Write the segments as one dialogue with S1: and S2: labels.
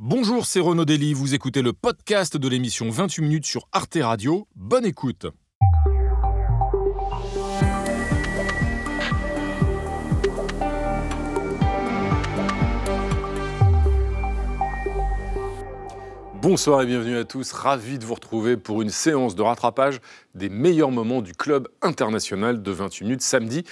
S1: Bonjour, c'est Renaud Dely, vous écoutez le podcast de l'émission 28 minutes sur Arte Radio. Bonne écoute. Bonsoir et bienvenue à tous, ravi de vous retrouver pour une séance de rattrapage des meilleurs moments du club international de 28 minutes samedi.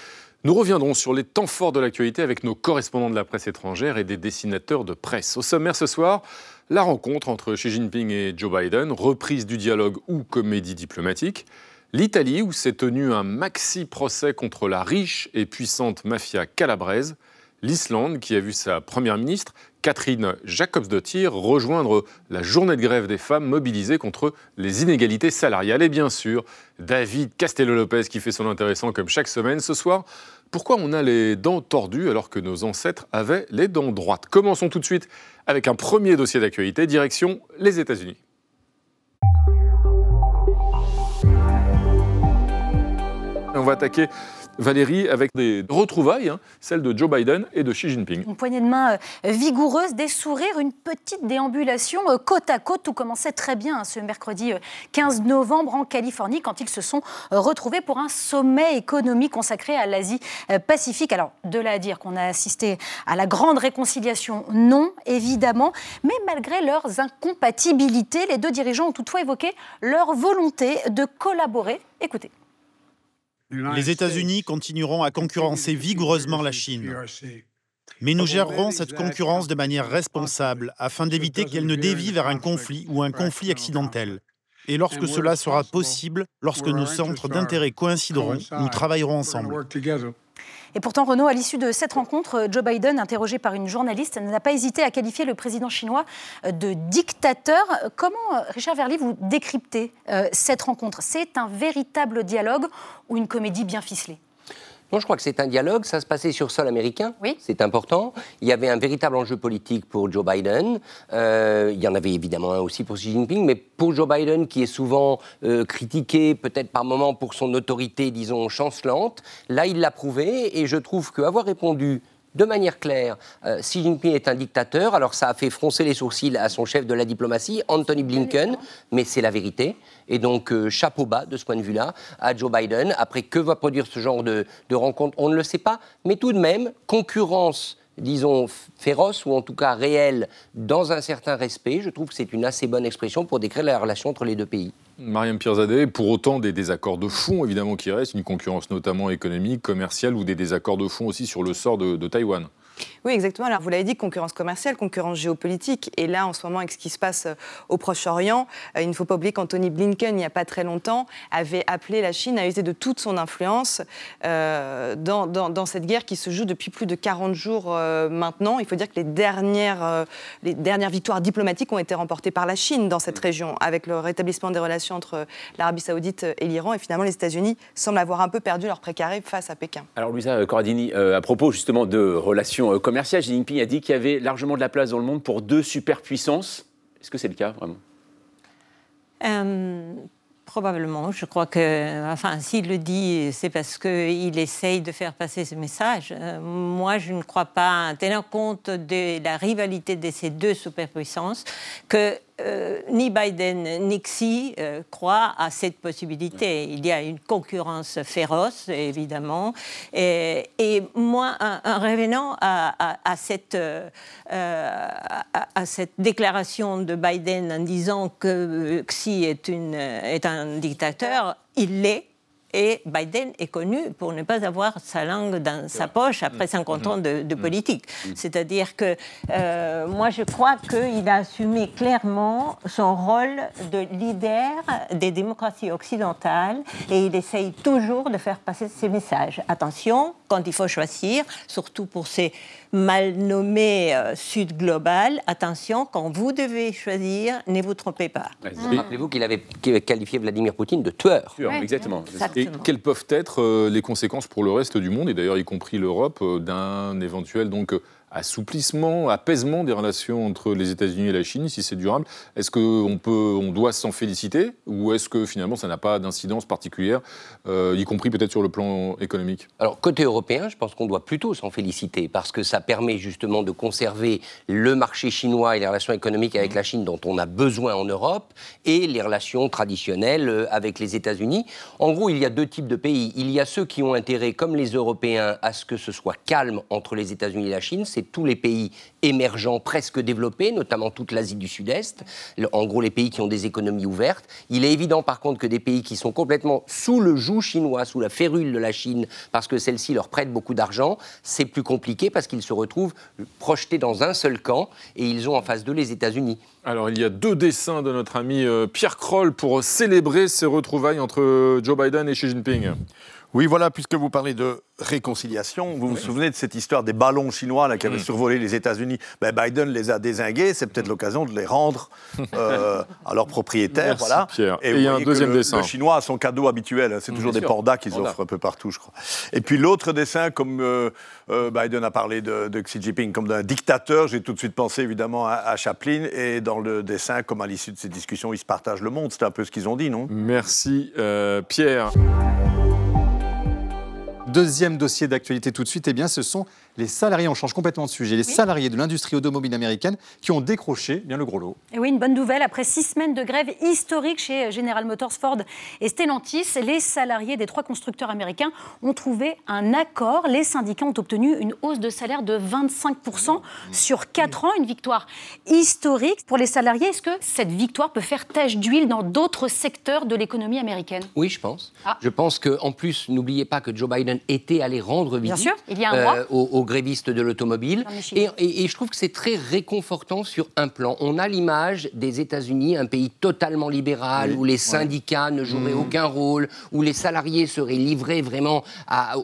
S1: Nous reviendrons sur les temps forts de l'actualité avec nos correspondants de la presse étrangère et des dessinateurs de presse. Au sommaire ce soir, la rencontre entre Xi Jinping et Joe Biden, reprise du dialogue ou comédie diplomatique. L'Italie, où s'est tenu un maxi-procès contre la riche et puissante mafia calabraise. L'Islande, qui a vu sa première ministre, Catherine Jacobsdottir, rejoindre la journée de grève des femmes mobilisées contre les inégalités salariales. Et bien sûr, David Castello-Lopez, qui fait son intéressant comme chaque semaine ce soir. Pourquoi on a les dents tordues alors que nos ancêtres avaient les dents droites? Commençons tout de suite avec un premier dossier d'actualité, direction les États-Unis. On va attaquer Valérie, avec des retrouvailles, hein, celles de Joe Biden et de Xi Jinping.
S2: Une poignée de main euh, vigoureuse, des sourires, une petite déambulation euh, côte à côte. Tout commençait très bien hein, ce mercredi 15 euh, novembre en Californie quand ils se sont retrouvés pour un sommet économique consacré à l'Asie-Pacifique. Alors, de là à dire qu'on a assisté à la grande réconciliation, non, évidemment, mais malgré leurs incompatibilités, les deux dirigeants ont toutefois évoqué leur volonté de collaborer. Écoutez.
S3: Les États-Unis continueront à concurrencer vigoureusement la Chine. Mais nous gérerons cette concurrence de manière responsable afin d'éviter qu'elle ne dévie vers un conflit ou un conflit accidentel. Et lorsque cela sera possible, lorsque nos centres d'intérêt coïncideront, nous travaillerons ensemble.
S2: Et pourtant, Renaud, à l'issue de cette rencontre, Joe Biden, interrogé par une journaliste, n'a pas hésité à qualifier le président chinois de dictateur. Comment, Richard Verly, vous décryptez euh, cette rencontre? C'est un véritable dialogue ou une comédie bien ficelée?
S4: Non, je crois que c'est un dialogue. Ça se passait sur sol américain.
S2: Oui.
S4: C'est important. Il y avait un véritable enjeu politique pour Joe Biden. Euh, il y en avait évidemment un aussi pour Xi Jinping. Mais pour Joe Biden, qui est souvent euh, critiqué, peut-être par moments pour son autorité, disons, chancelante, là, il l'a prouvé. Et je trouve qu'avoir répondu de manière claire, euh, Xi Jinping est un dictateur. Alors ça a fait froncer les sourcils à son chef de la diplomatie, Anthony Blinken, mais c'est la vérité. Et donc euh, chapeau bas de ce point de vue-là à Joe Biden. Après, que va produire ce genre de, de rencontre On ne le sait pas. Mais tout de même, concurrence disons, féroce ou en tout cas réelle dans un certain respect. Je trouve que c'est une assez bonne expression pour décrire la relation entre les deux pays.
S1: Mariam Pirzadeh, pour autant des désaccords de fond évidemment qui restent, une concurrence notamment économique, commerciale ou des désaccords de fond aussi sur le sort de, de Taïwan.
S5: Oui, exactement. Alors, vous l'avez dit, concurrence commerciale, concurrence géopolitique. Et là, en ce moment, avec ce qui se passe euh, au Proche-Orient, euh, il ne faut pas oublier qu'Anthony Blinken, il n'y a pas très longtemps, avait appelé la Chine à user de toute son influence euh, dans, cette guerre qui se joue depuis plus de 40 jours maintenant. Il faut dire que les dernières, les dernières victoires diplomatiques ont été remportées par la Chine dans cette région, avec le rétablissement des relations entre l'Arabie saoudite et l'Iran. Et finalement, les États-Unis semblent avoir un peu perdu leur précaré face à Pékin.
S6: Alors, Luisa Corradini, à propos justement de relations commerciales, commercial, Xi Jinping a dit qu'il y avait largement de la place dans le monde pour deux superpuissances. Est-ce que c'est le cas vraiment?
S7: Euh, Probablement. Je crois que, enfin, s'il le dit, c'est parce qu'il essaye de faire passer ce message. Euh, moi, je ne crois pas, tenant compte de la rivalité de ces deux superpuissances, que euh, ni Biden ni Xi euh, croient à cette possibilité. Il y a une concurrence féroce, évidemment. Et, moi, en, revenant à, cette, euh, à, cette déclaration de Biden en disant que Xi est un dictateur, il l'est et Biden est connu pour ne pas avoir sa langue dans sa poche après 50 mm. ans de, mm. politique. Mm. C'est-à-dire que euh, moi, je crois qu'il a assumé clairement son rôle de leader des démocraties occidentales et il essaye toujours de faire passer ses messages. Attention, quand il faut choisir, surtout pour ces mal nommés euh, Sud global, attention, quand vous devez choisir, ne vous trompez pas.
S4: Rappelez-vous qu'il avait qualifié Vladimir Poutine de tueur.
S1: exactement. Et quelles peuvent être euh, les conséquences pour le reste du monde, et d'ailleurs y compris l'Europe, euh, d'un éventuel donc assouplissement, apaisement des relations entre les États-Unis et la Chine, si c'est durable. Est-ce qu'on on doit s'en féliciter ou est-ce que finalement ça n'a pas d'incidence particulière, euh, y compris peut-être sur le plan économique?
S4: Alors côté européen, je pense qu'on doit plutôt s'en féliciter parce que ça permet justement de conserver le marché chinois et les relations économiques avec la Chine dont on a besoin en Europe et les relations traditionnelles euh, avec les États-Unis. En gros, il y a deux types de pays. Il y a ceux qui ont intérêt, comme les Européens, à ce que ce soit calme entre les États-Unis et la Chine. Tous les pays émergents, presque développés, notamment toute l'Asie du Sud-Est, en gros les pays qui ont des économies ouvertes. Il est évident par contre que des pays qui sont complètement sous le joug chinois, sous la férule de la Chine, parce que celle-ci leur prête beaucoup d'argent, c'est plus compliqué parce qu'ils se retrouvent projetés dans un seul camp et ils ont en face d'eux les États-Unis.
S1: Alors, il y a deux dessins de notre ami euh, Pierre Kroll pour célébrer ces retrouvailles entre Joe Biden et Xi Jinping.
S8: Oui, voilà, puisque vous parlez de réconciliation, vous vous souvenez de cette histoire des ballons chinois là, qui avaient mm. survolé les États-Unis ben, Biden les a désingués, c'est peut-être l'occasion de les rendre euh, à leurs propriétaires. voilà.
S1: Et, il y a un deuxième
S8: le,
S1: dessin.
S8: Le chinois a son cadeau habituel, hein. c'est toujours des pandas qu'ils offrent un peu partout, je crois. Et puis l'autre dessin, comme euh, euh, Biden a parlé de, Xi Jinping comme d'un dictateur, j'ai tout de suite pensé évidemment à, à, Chaplin. Et dans le dessin, comme à l'issue de ces discussions, ils se partagent le monde. C'est un peu ce qu'ils ont dit, non?
S1: Merci, Pierre.
S9: Deuxième dossier d'actualité tout de suite, eh bien, ce sont les salariés, on change complètement de sujet, les salariés de l'industrie automobile américaine qui ont décroché bien le gros lot.
S2: Et oui, une bonne nouvelle. Après six semaines de grève historique chez General Motors, Ford et Stellantis, les salariés des trois constructeurs américains ont trouvé un accord. Les syndicats ont obtenu une hausse de salaire de 25% sur quatre ans, une victoire historique pour les salariés. Est-ce que cette victoire peut faire tache d'huile dans d'autres secteurs de l'économie américaine?
S4: Oui, je pense. Ah. Je pense qu'en plus, n'oubliez pas que Joe Biden était allé rendre visite
S2: Bien sûr, il y a un droit.
S4: Euh, aux grévistes de l'automobile. Et, je trouve que c'est très réconfortant sur un plan. On a l'image des États-Unis, un pays totalement libéral, où les syndicats ne joueraient mmh. aucun rôle, où les salariés seraient livrés vraiment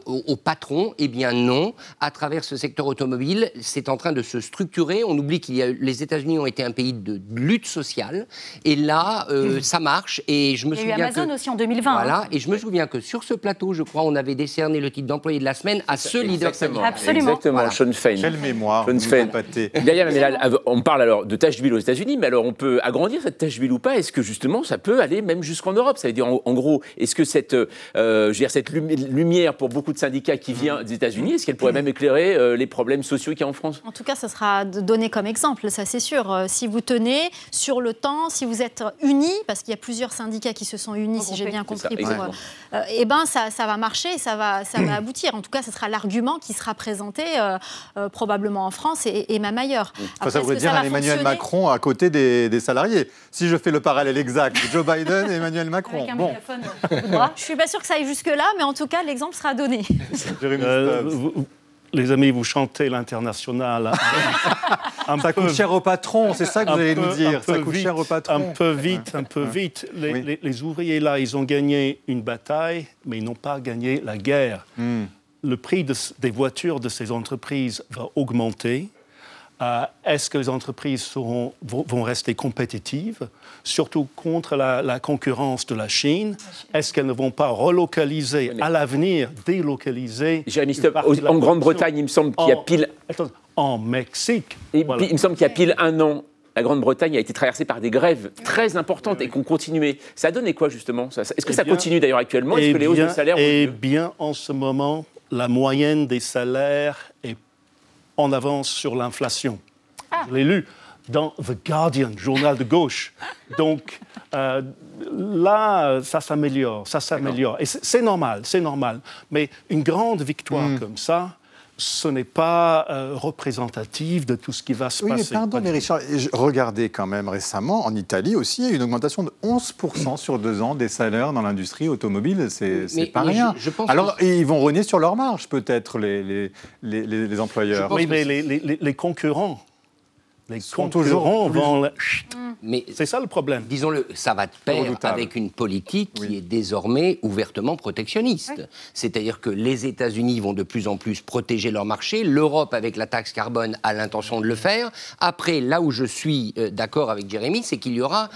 S4: au, patron. Eh bien non, à travers ce secteur automobile, c'est en train de se structurer. On oublie qu'il y a les États-Unis ont été un pays de lutte sociale, et là, euh, mmh. ça marche. Et je me
S2: il y a eu Amazon aussi en 2020. Hein.
S4: Voilà, et je me souviens que sur ce plateau, je crois, on avait décerné le titre d'employé de la semaine à ce leader
S2: syndical. Absolument.
S6: Exactement, Sean Fein.
S9: Quelle mémoire,
S6: Sean Fein. on parle alors de tâche d'huile aux États-Unis, mais alors on peut agrandir cette tâche d'huile ou pas? Est-ce que justement ça peut aller même jusqu'en Europe? Ça veut dire en, gros, est-ce que cette, euh, je veux dire, cette lumière pour beaucoup de syndicats qui vient des États-Unis, est-ce qu'elle pourrait même éclairer euh, les problèmes sociaux qu'il y a en France?
S10: En tout cas, ça sera donné comme exemple, ça c'est sûr. Euh, si vous tenez sur le temps, si vous êtes unis, parce qu'il y a plusieurs syndicats qui se sont unis, si j'ai bien compris, pour, eh ben ça, ça, va marcher, ça va, ça va aboutir. En tout cas, ce sera l'argument qui sera présenté euh, euh, probablement en France et, même ailleurs.
S9: ça voudrait dire un Emmanuel Macron à côté des, salariés. Si je fais le parallèle exact, Joe Biden et Emmanuel Macron.
S10: bon. je suis pas sûr que ça aille jusque-là, mais en tout cas, l'exemple sera donné.
S11: Euh, les amis, vous chantez l'international.
S9: ça coûte cher au patron, c'est ça que vous allez nous dire. Ça coûte cher au patron.
S11: Un peu vite, un peu vite. Les, ouvriers là, ils ont gagné une bataille, mais ils n'ont pas gagné la guerre. Hmm le prix des voitures de ces entreprises va augmenter. Euh, est-ce que les entreprises seront, vont rester compétitives, surtout contre la, concurrence de la Chine? Est-ce qu'elles ne vont pas relocaliser à l'avenir, délocaliser
S6: Jérémy en Grande-Bretagne, il me semble qu'il y a pile.
S11: En Mexique.
S6: Il me semble qu'il y a pile un an, la Grande-Bretagne a été traversée par des grèves très importantes et qu'on continuait. Ça a donné quoi justement Est-ce que eh ça continue d'ailleurs actuellement? Est-ce que les hausses de salaire
S11: Eh bien, en ce moment, la moyenne des salaires est en avance sur l'inflation. Ah. Je l'ai lu dans The Guardian, journal de gauche. Donc euh, là, ça s'améliore, ça s'améliore. Et c'est normal, c'est normal. Mais une grande victoire hmm. comme ça, ce n'est pas euh, représentatif de tout ce qui va se passer.
S9: Oui, mais pardon, mais Richard, regardez quand même récemment, en Italie aussi, il y a eu une augmentation de 11% sur deux ans des salaires dans l'industrie automobile. C'est pas rien. Alors, ils vont renier sur leur marge, peut-être, les, les, les, employeurs.
S11: Oui, mais les, concurrents les concurrents vont... Mais c'est ça le problème.
S4: Disons-le, ça va de pair avec une politique qui est désormais ouvertement protectionniste. C'est-à-dire que les États-Unis vont de plus en plus protéger leur marché. L'Europe, avec la taxe carbone, a l'intention de le faire. Après, là où je suis euh, d'accord avec Jérémy, c'est qu'il y aura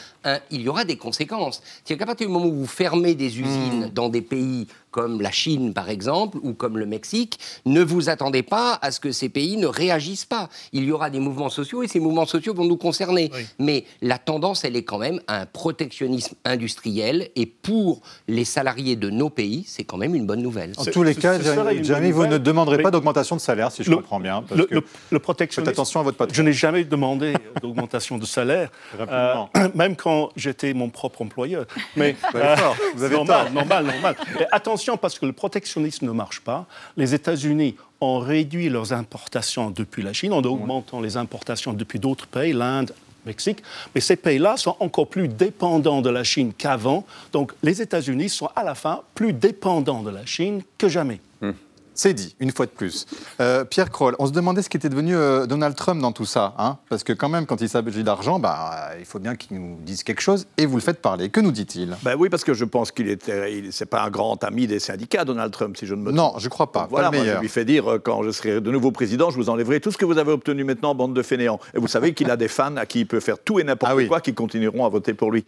S4: il y aura des conséquences. C'est-à-dire qu'à partir du moment où vous fermez des usines hmm. dans des pays comme la Chine par exemple, ou comme le Mexique, ne vous attendez pas à ce que ces pays ne réagissent pas. Il y aura des mouvements sociaux et ces mouvements sociaux vont nous concerner. Mais la tendance, elle est quand même à un protectionnisme industriel et pour les salariés de nos pays, c'est quand même une bonne nouvelle.
S9: En tous les cas, Jérémy, vous ne demanderez pas d'augmentation de salaire, si je comprends bien.
S11: Parce le, le, protectionnisme. Faites
S9: attention à votre patron.
S11: Je n'ai jamais demandé d'augmentation de salaire, euh, même quand j'étais mon propre employeur.
S9: Mais vous avez tort. Vous avez
S11: normal, tort. normal, normal. attention, parce que le protectionnisme ne marche pas. Les États-Unis ont réduit leurs importations depuis la Chine en augmentant les importations depuis d'autres pays, l'Inde, Mexique, mais ces pays-là sont encore plus dépendants de la Chine qu'avant. Donc les États-Unis sont à la fin plus dépendants de la Chine que jamais. Hmm.
S9: C'est dit, une fois de plus. Euh, Pierre Kroll, on se demandait ce qu'était devenu euh, Donald Trump dans tout ça. Hein Parce que quand même, quand il s'agit d'argent, bah, il faut bien qu'il nous dise quelque chose. Et vous le faites parler. Que nous dit-il?
S8: Ben Oui, parce que je pense qu'il n'est pas un grand ami des syndicats, Donald Trump, si je ne me trompe.
S9: Non, je ne crois pas.
S8: voilà,
S9: pas
S8: je lui fais dire, euh, quand je serai de nouveau président, je vous enlèverai tout ce que vous avez obtenu maintenant, bande de fainéants. Et vous savez qu'il a des fans à qui il peut faire tout et n'importe ah quoi qui continueront à voter pour lui.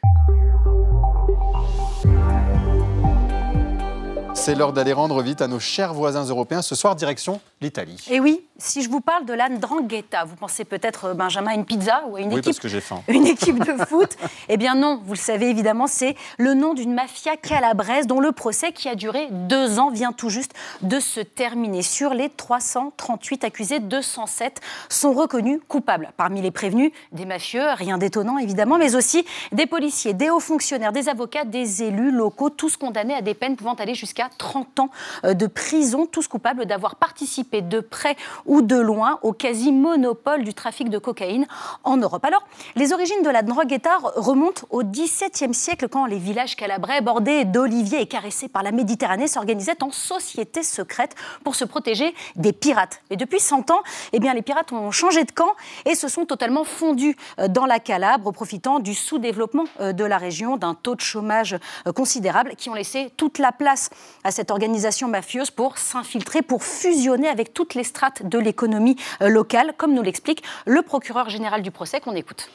S9: C'est l'heure d'aller rendre vite à nos chers voisins européens. Ce soir, direction l'Italie.
S2: Et oui, si je vous parle de la Ndrangheta, vous pensez peut-être, euh, Benjamin, à une pizza ou à une
S9: oui,
S2: équipe
S9: parce que j'ai faim.
S2: Une équipe de foot Eh bien non, vous le savez évidemment, c'est le nom d'une mafia calabraise dont le procès, qui a duré deux ans, vient tout juste de se terminer. Sur les 338 accusés, 207 sont reconnus coupables. Parmi les prévenus, des mafieux, rien d'étonnant évidemment, mais aussi des policiers, des hauts fonctionnaires, des avocats, des élus locaux, tous condamnés à des peines pouvant aller jusqu'à 30 ans euh, de prison, tous coupables d'avoir participé de près ou de loin au quasi-monopole du trafic de cocaïne en Europe. Alors, les origines de la droguetta remontent au XVIIe siècle quand les villages calabrais bordés d'oliviers et caressés par la Méditerranée s'organisaient en sociétés secrètes pour se protéger des pirates. Mais depuis 100 ans, eh bien, les pirates ont changé de camp et se sont totalement fondus euh, dans la Calabre, profitant du sous-développement euh, de la région, d'un taux de chômage considérable, qui ont laissé toute la place à cette organisation mafieuse pour s'infiltrer, pour fusionner avec toutes les strates de l'économie euh, locale, comme nous l'explique le procureur général du procès qu'on écoute.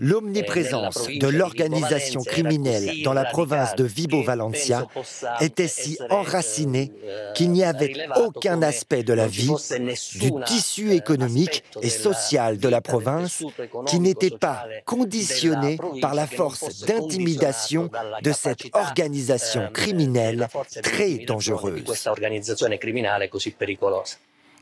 S12: L'omniprésence de l'organisation criminelle dans la province de Vibo Valencia était si enracinée qu'il n'y avait aucun aspect de la vie, du tissu économique et social de la province qui n'était pas conditionné par la force d'intimidation de cette organisation criminelle très dangereuse.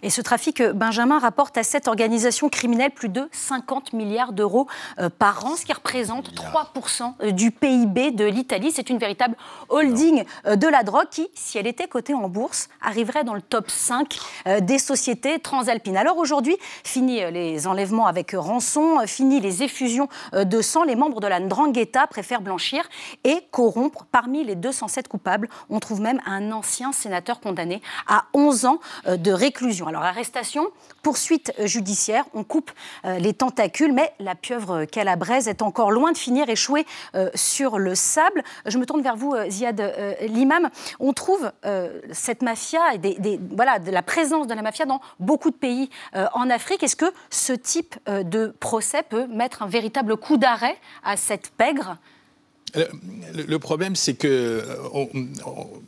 S2: Et ce trafic, euh, Benjamin rapporte à cette organisation criminelle plus de 50 milliards d'euros euh, par an, ce qui représente 3% euh, du PIB de l'Italie. C'est une véritable holding de la drogue qui, si elle était cotée en bourse, arriverait dans le top 5 des sociétés transalpines. Alors aujourd'hui, fini les enlèvements avec rançon, fini les effusions de sang. Les membres de la Ndrangheta préfèrent blanchir et corrompre. Parmi les 207 coupables, on trouve même un ancien sénateur condamné à 11 ans de réclusion. Alors arrestation, poursuite judiciaire, on coupe euh, les tentacules, mais la pieuvre calabraise est encore loin de finir échouée euh, sur le sable. Je me tourne vers vous, euh, Ziad Limam. On trouve cette mafia et voilà, la présence de la mafia dans beaucoup de pays en Afrique. Est-ce que ce type de procès peut mettre un véritable coup d'arrêt à cette pègre?
S13: Le, problème, c'est que euh,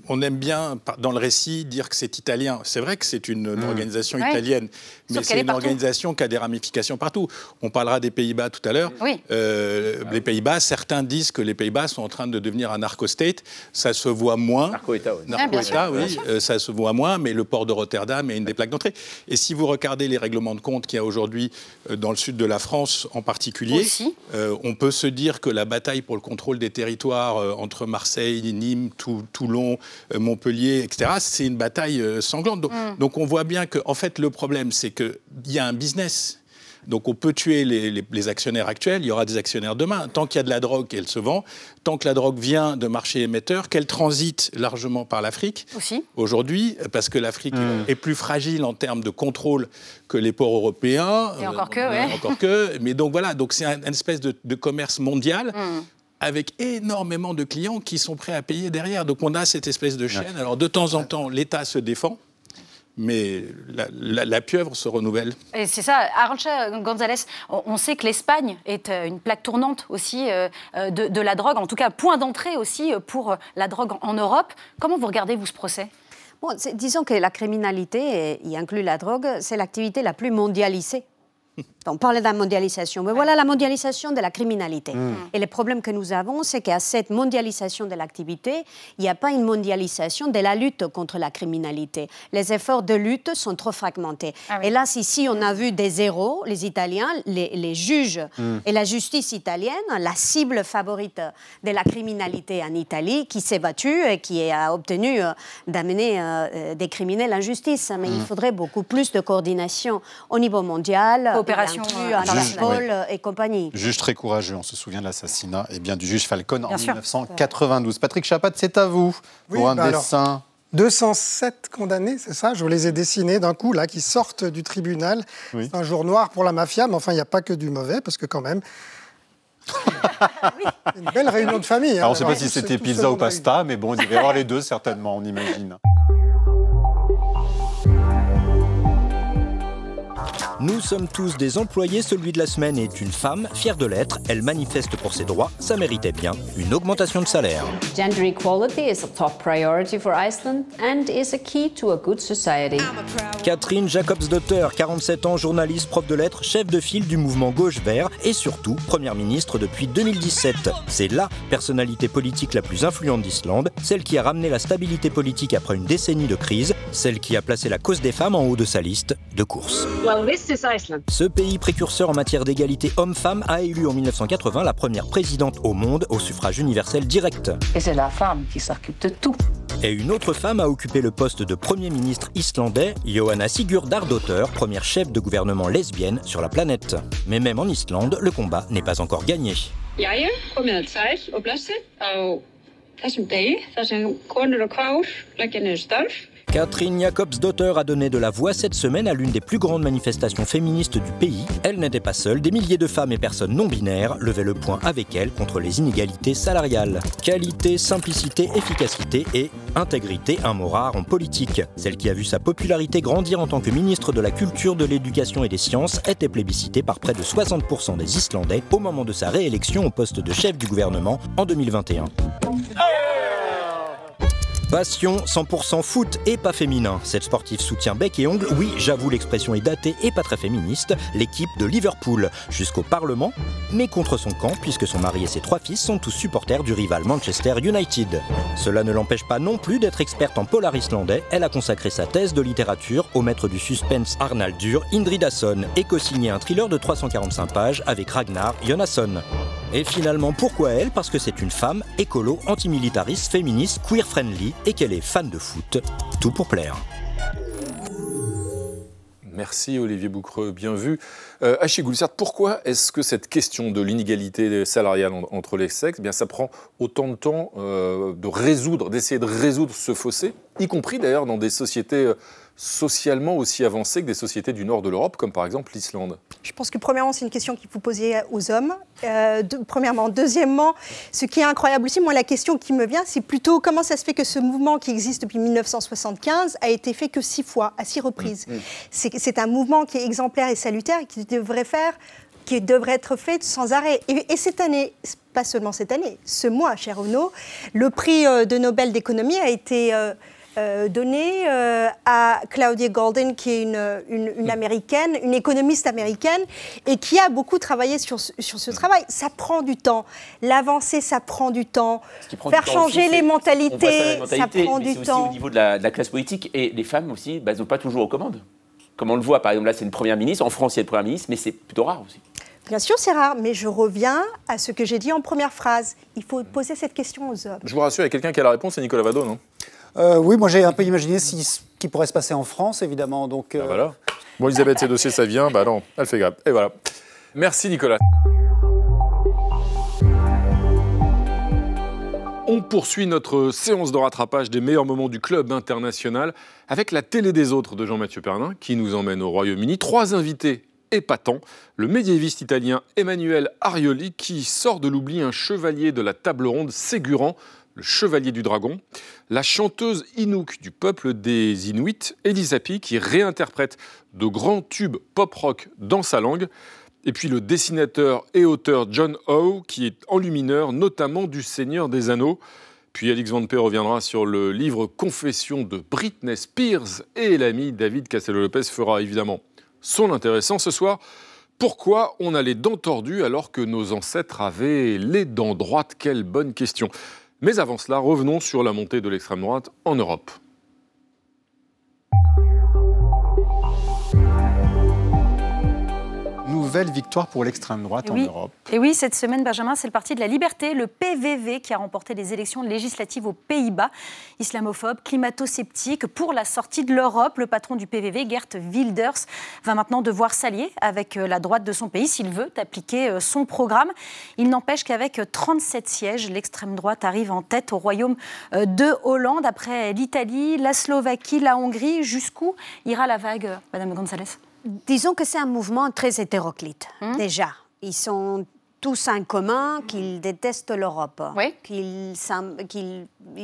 S13: on, aime bien, dans le récit, dire que c'est italien. C'est vrai que c'est une, mmh. organisation italienne, mais c'est une organisation qui a des ramifications partout. On parlera des Pays-Bas tout à l'heure. Euh, les Pays-Bas, certains disent que les Pays-Bas sont en train de devenir un narco-state. Ça se voit moins.
S6: Narco-État, oui.
S13: Narco-État, oui. Euh, ça se voit moins, mais le port de Rotterdam est une des plaques d'entrée. Et si vous regardez les règlements de compte qu'il y a aujourd'hui dans le sud de la France en particulier, on peut se dire que la bataille pour le contrôle des territoire euh, entre Marseille, Nîmes, Toulon, euh, Montpellier, etc., c'est une bataille euh, sanglante. Mm. Donc, on voit bien que, en fait, le problème, c'est qu'il y a un business. Donc on peut tuer les, actionnaires actuels, il y aura des actionnaires demain. Tant qu'il y a de la drogue, elle se vend. Tant que la drogue vient de marchés émetteurs, qu'elle transite largement par l'Afrique. Aujourd'hui, parce que l'Afrique mm. est plus fragile en termes de contrôle que les ports européens.
S2: Et encore que, oui.
S13: Encore que. Mais donc voilà, donc c'est une espèce de, commerce mondial. Mm avec énormément de clients qui sont prêts à payer derrière. Donc on a cette espèce de chaîne. Alors de temps en temps, l'État se défend. mais la, pieuvre se renouvelle.
S2: Et c'est ça, Arancha González, on sait que l'Espagne est euh, une plaque tournante aussi euh, euh, de, la drogue, en tout cas point d'entrée aussi pour la drogue en Europe. Comment vous regardez, vous, ce procès?
S14: Bon, Disons que la criminalité, y inclut la drogue, c'est l'activité la plus mondialisée on parlait de la mondialisation, mais voilà la mondialisation de la criminalité. Mm. Et le problème que nous avons, c'est qu'à cette mondialisation de l'activité, il n'y a pas une mondialisation de la lutte contre la criminalité. Les efforts de lutte sont trop fragmentés. Ah et là, ici, on a vu des héros, les Italiens, les, juges mm. et la justice italienne, la cible favorite de la criminalité en Italie, qui s'est battue et qui a obtenu euh, d'amener euh, euh, des criminels en justice. Mais il mm. faudrait beaucoup plus de coordination au niveau mondial.
S2: Coopération
S14: euh, et compagnie.
S9: Juge très courageux, on se souvient de l'assassinat et eh bien, du juge Falcon en 1992. Patrick Chapat, c'est à vous pour un bah dessin.
S15: 207 condamnés, c'est ça? Je vous les ai dessinés d'un coup, là, qui sortent du tribunal. C'est un jour noir pour la mafia, mais enfin, il n'y a pas que du mauvais, parce que quand même, Une belle réunion de famille.
S9: Hein. on ne sait pas si c'était pizza ou pasta, mais bon, il devait y avoir les deux certainement, on imagine.
S16: Nous sommes tous des employés, celui de la semaine est une femme, fière de l'être, elle manifeste pour ses droits, ça méritait bien une augmentation de salaire.
S17: Gender equality is a top priority for Iceland and is a key to a good society.
S16: Catherine Jacobsdotter, 47 ans, journaliste, prof de lettres, chef de file du mouvement Gauche Vert et surtout première ministre depuis 2017. C'est la personnalité politique la plus influente d'Islande, celle qui a ramené la stabilité politique après une décennie de crise, celle qui a placé la cause des femmes en haut de sa liste de courses. Ce pays précurseur en matière d'égalité homme-femme a élu en 1980 la première présidente au monde au suffrage universel direct.
S17: Et c'est la femme qui s'occupe de tout.
S16: Et une autre femme a occupé le poste de Premier ministre islandais, Johanna Sigurdardóttir, première chef de gouvernement lesbienne sur la planète. Mais même en Islande, le combat n'est pas encore gagné. Catherine Jacobsdotter a donné de la voix cette semaine à l'une des plus grandes manifestations féministes du pays. Elle n'était pas seule, des milliers de femmes et personnes non binaires levaient le point avec elle contre les inégalités salariales. Qualité, simplicité, efficacité et intégrité, un mot rare en politique. Celle qui a vu sa popularité grandir en tant que ministre de la Culture, de l'Éducation et des Sciences était plébiscitée par près de 60% des Islandais au moment de sa réélection au poste de chef du gouvernement en 2021. Passion 100% foot et pas féminin. Cette sportive soutient bec et ongle. Oui, j'avoue, l'expression est datée et pas très féministe. L'équipe de Liverpool jusqu'au Parlement, mais contre son camp, puisque son mari et ses trois fils sont tous supporters du rival Manchester United. Cela ne l'empêche pas non plus d'être experte en polar islandais. Elle a consacré sa thèse de littérature au maître du suspense Arnaldur Indridason et co-signé un thriller de 345 pages avec Ragnar Jonasson. Et finalement, pourquoi elle? Parce que c'est une femme écolo, antimilitariste, féministe, queer-friendly et qu'elle est fan de foot. Tout pour plaire.
S1: Merci Olivier Boucreux, bien vu. Euh, Achille pourquoi est-ce que cette question de l'inégalité salariale entre les sexes, eh bien, ça prend autant de temps euh, de résoudre, d'essayer de résoudre ce fossé, y compris d'ailleurs dans des sociétés euh, socialement aussi avancées que des sociétés du nord de l'Europe, comme par exemple l'Islande
S18: Je pense que premièrement, c'est une question qu'il faut poser aux hommes. Euh, premièrement. Deuxièmement, ce qui est incroyable aussi, moi, la question qui me vient, c'est plutôt comment ça se fait que ce mouvement qui existe depuis 1975 a été fait que six fois, à six reprises. Mmh, mmh. C'est un mouvement qui est exemplaire et salutaire et qui devrait faire qui devrait être fait sans arrêt. Et, cette année, pas seulement cette année, ce mois, cher Ono, le prix euh, de Nobel d'économie a été euh, euh, donné euh, à Claudia Golden, qui est une, une, américaine, une économiste américaine, et qui a beaucoup travaillé sur, sur ce travail. Ça prend du temps. L'avancée, ça prend du temps. Faire changer les mentalités, ça prend du temps.
S6: Aussi au niveau de la, classe politique, et les femmes aussi, bah, elles n'ont pas toujours aux commandes. Comme on le voit, par exemple, là, c'est une première ministre. En France, il y a une première ministre, mais c'est plutôt rare aussi.
S18: Bien sûr, c'est rare, mais je reviens à ce que j'ai dit en première phrase. Il faut poser cette question aux hommes.
S1: Je vous rassure, il y a quelqu'un qui a la réponse, c'est Nicolas Vado, non
S19: euh, oui, moi j'ai un peu imaginé ce qui pourrait se passer en France, évidemment. Donc,
S1: euh, ah, voilà. Bon, Elisabeth, ces dossiers, ça vient. Bah non, elle fait grave. Et voilà. Merci, Nicolas. On poursuit notre séance de rattrapage des meilleurs moments du club international avec la télé des autres de Jean-Mathieu Pernin qui nous emmène au Royaume-Uni. Trois invités épatants. Le médiéviste italien Emmanuel Arioli qui sort de l'oubli un chevalier de la table ronde Ségurant le chevalier du dragon, la chanteuse Inuk du peuple des Inuits, Elisapi, qui réinterprète de grands tubes pop-rock dans sa langue, et puis le dessinateur et auteur John Howe, qui est enlumineur notamment du Seigneur des Anneaux. Puis Alix Van P reviendra sur le livre Confession de Britney Spears et l'ami David Castello-Lopez fera évidemment son intéressant ce soir. Pourquoi on a les dents tordues alors que nos ancêtres avaient les dents droites? Quelle bonne question. Mais avant cela, revenons sur la montée de l'extrême droite en Europe.
S9: Nouvelle victoire pour l'extrême droite en Europe.
S2: Et oui, cette semaine, Benjamin, c'est le Parti de la Liberté, le PVV, qui a remporté les élections législatives aux Pays-Bas. Islamophobe, climato-sceptique, pour la sortie de l'Europe, le patron du PVV, Gert Wilders, va maintenant devoir s'allier avec euh, la droite de son pays s'il veut appliquer euh, son programme. Il n'empêche qu'avec 37 sièges, l'extrême droite arrive en tête au royaume euh, de Hollande, après l'Italie, la Slovaquie, la Hongrie. Jusqu'où ira la vague, Madame González?
S14: Disons que c'est un mouvement très hétéroclite, hmm. déjà. Ils sont tous en commun qu'ils détestent l'Europe, qu'ils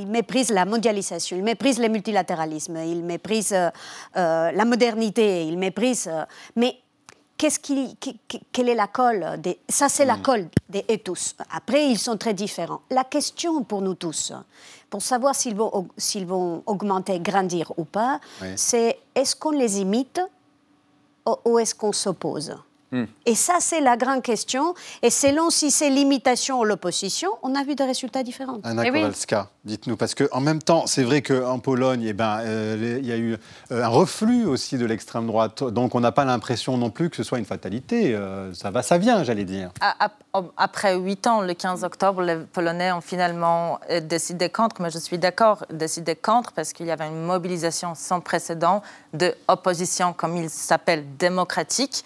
S14: méprisent la mondialisation, ils méprisent le multilatéralisme, ils méprisent euh, euh, la modernité, ils méprisent... Euh, mais qu'est-ce qui, quelle est la colle des, Ça, c'est la hmm. colle des et tous. Après, ils sont très différents. La question pour nous tous, pour savoir s'ils vont, s'ils vont augmenter, grandir ou pas, c'est est-ce qu'on les imite où est-ce qu'on s'oppose? Hmm. Et ça, c'est la grande question. Et selon si c'est l'imitation ou l'opposition, on a vu des résultats différents.
S9: Anna eh Kowalska, dites-nous, parce qu'en même temps, c'est vrai qu'en Pologne, eh ben, euh, il y a eu euh, un reflux aussi de l'extrême droite. Donc on n'a pas l'impression non plus que ce soit une fatalité. Euh, ça va, ça vient, j'allais dire.
S5: Après huit ans, le 15 octobre, les Polonais ont finalement décidé contre, mais je suis d'accord, décidé contre parce qu'il y avait une mobilisation sans précédent de opposition, comme il s'appelle, démocratique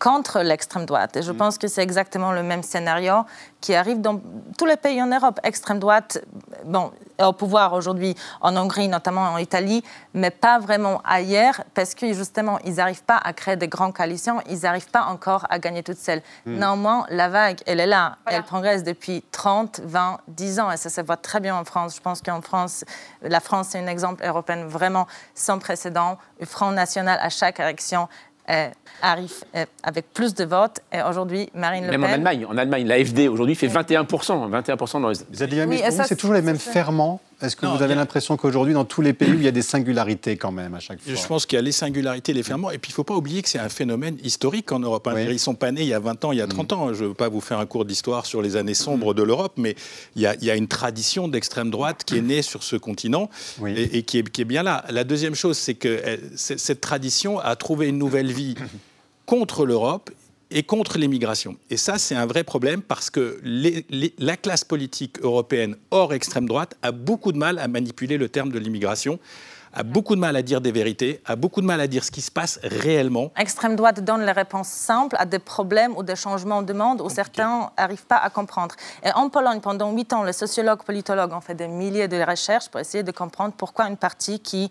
S5: contre l'extrême droite. Et je mm. pense que c'est exactement le même scénario qui arrive dans tous les pays en Europe. Extrême droite, bon, est au pouvoir aujourd'hui en Hongrie, notamment en Italie, mais pas vraiment ailleurs, parce que justement, ils n'arrivent pas à créer des grandes coalitions, ils n'arrivent pas encore à gagner toutes seules. Mm. Néanmoins, la vague, elle est là. Elle progresse depuis 30, 20, 10 ans, et ça se voit très bien en France. Je pense qu'en France, la France, c'est un exemple européen vraiment sans précédent. Le Front National à chaque élection arrive euh, avec plus de votes. Et aujourd'hui, Marine Le
S6: Pen. Même en Allemagne, en Allemagne, l'AFD aujourd'hui fait 21%. 21% dans les.
S9: Vous avez oui, c'est toujours les mêmes ferments est-ce que vous avez l'impression qu'aujourd'hui, dans tous les pays, il y a des singularités quand même à chaque fois
S13: Je pense qu'il y a les singularités, les ferments. Et puis, il ne faut pas oublier que c'est un phénomène historique en Europe. Ils sont pas nés il y a 20 ans, il y a 30 mm. ans. Je ne veux pas vous faire un cours d'histoire sur les années sombres de l'Europe, mais il y, a, une tradition d'extrême droite qui est née sur ce continent et, qui, est, qui, est, bien là. La deuxième chose, c'est que cette tradition a trouvé une nouvelle vie contre l'Europe et contre l'immigration. Et ça, c'est un vrai problème parce que la classe politique européenne hors extrême droite a beaucoup de mal à manipuler le terme de l'immigration a beaucoup de mal à dire des vérités, a beaucoup de mal à dire ce qui se passe réellement.
S5: Extrême droite donne les réponses simples à des problèmes ou des changements de monde où certains n'arrivent pas à comprendre. Et en Pologne, pendant huit ans, les sociologues, politologues ont fait des milliers de recherches pour essayer de comprendre pourquoi une partie qui